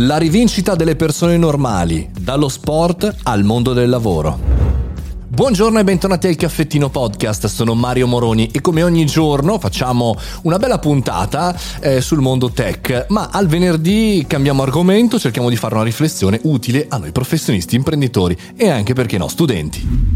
La rivincita delle persone normali, dallo sport al mondo del lavoro. Buongiorno e bentornati al Caffettino Podcast, sono Mario Moroni e come ogni giorno facciamo una bella puntata eh, sul mondo tech, ma al venerdì cambiamo argomento, cerchiamo di fare una riflessione utile a noi professionisti, imprenditori e anche perché no, studenti.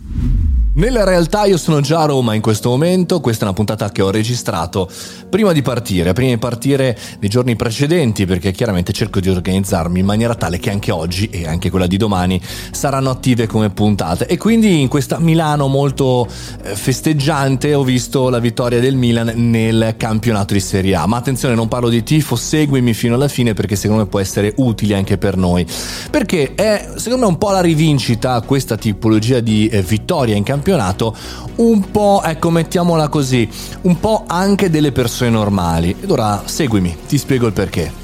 Nella realtà io sono già a Roma in questo momento, questa è una puntata che ho registrato prima di partire, prima di partire nei giorni precedenti perché chiaramente cerco di organizzarmi in maniera tale che anche oggi e anche quella di domani saranno attive come puntate. E quindi in questa Milano molto eh, festeggiante ho visto la vittoria del Milan nel campionato di Serie A, ma attenzione non parlo di tifo, seguimi fino alla fine perché secondo me può essere utile anche per noi, perché è secondo me un po' la rivincita questa tipologia di eh, vittoria in campionato campionato un po', ecco mettiamola così, un po' anche delle persone normali. Ed ora seguimi, ti spiego il perché.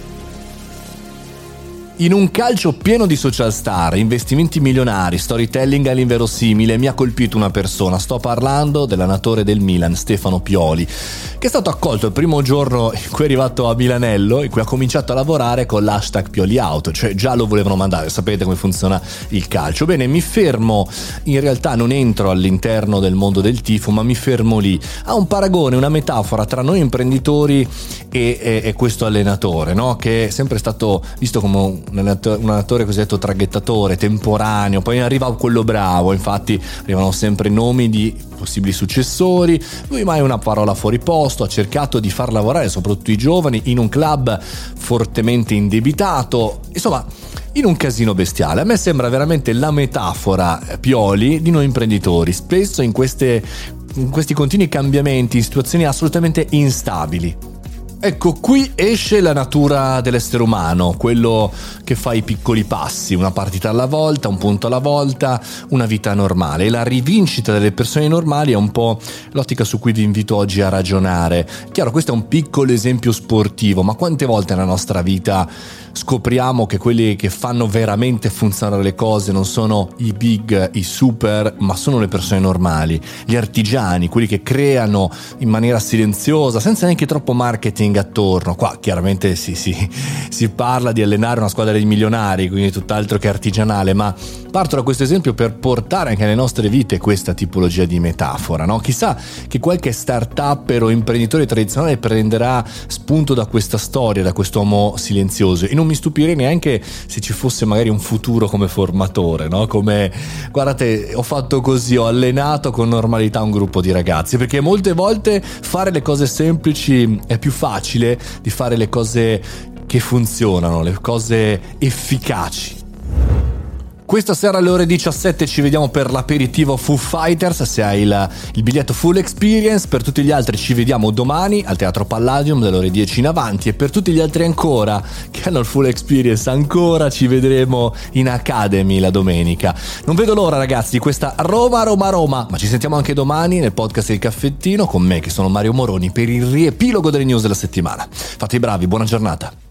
In un calcio pieno di social star, investimenti milionari, storytelling all'inverosimile, mi ha colpito una persona. Sto parlando dell'anatore del Milan, Stefano Pioli, che è stato accolto il primo giorno in cui è arrivato a Milanello, in cui ha cominciato a lavorare con l'hashtag Pioli Out, cioè già lo volevano mandare, sapete come funziona il calcio. Bene, mi fermo, in realtà non entro all'interno del mondo del tifo, ma mi fermo lì. Ha un paragone, una metafora tra noi imprenditori e, e, e questo allenatore, no? che è sempre stato visto come un un allenatore cosiddetto traghettatore, temporaneo, poi arriva quello bravo, infatti arrivano sempre nomi di possibili successori, lui mai una parola fuori posto, ha cercato di far lavorare soprattutto i giovani in un club fortemente indebitato, insomma in un casino bestiale. A me sembra veramente la metafora eh, Pioli di noi imprenditori, spesso in, queste, in questi continui cambiamenti, in situazioni assolutamente instabili. Ecco, qui esce la natura dell'essere umano, quello che fa i piccoli passi, una partita alla volta, un punto alla volta, una vita normale. E la rivincita delle persone normali è un po' l'ottica su cui vi invito oggi a ragionare. Chiaro, questo è un piccolo esempio sportivo, ma quante volte nella nostra vita scopriamo che quelli che fanno veramente funzionare le cose non sono i big, i super, ma sono le persone normali, gli artigiani, quelli che creano in maniera silenziosa, senza neanche troppo marketing attorno. Qua chiaramente si, si, si parla di allenare una squadra di milionari, quindi tutt'altro che artigianale, ma parto da questo esempio per portare anche nelle nostre vite questa tipologia di metafora. No? Chissà che qualche start-up o imprenditore tradizionale prenderà spunto da questa storia, da questo uomo silenzioso. In un mi stupirei neanche se ci fosse magari un futuro come formatore, no? Come, guardate, ho fatto così, ho allenato con normalità un gruppo di ragazzi, perché molte volte fare le cose semplici è più facile di fare le cose che funzionano, le cose efficaci. Questa sera alle ore 17 ci vediamo per l'aperitivo Foo Fighters, se hai il, il, biglietto full experience, per tutti gli altri ci vediamo domani al Teatro Palladium dalle ore 10 in avanti e per tutti gli altri ancora che hanno il full experience ancora ci vedremo in Academy la domenica. Non vedo l'ora ragazzi di questa Roma Roma Roma, ma ci sentiamo anche domani nel podcast del caffettino con me che sono Mario Moroni per il riepilogo delle news della settimana. Fate i bravi, buona giornata.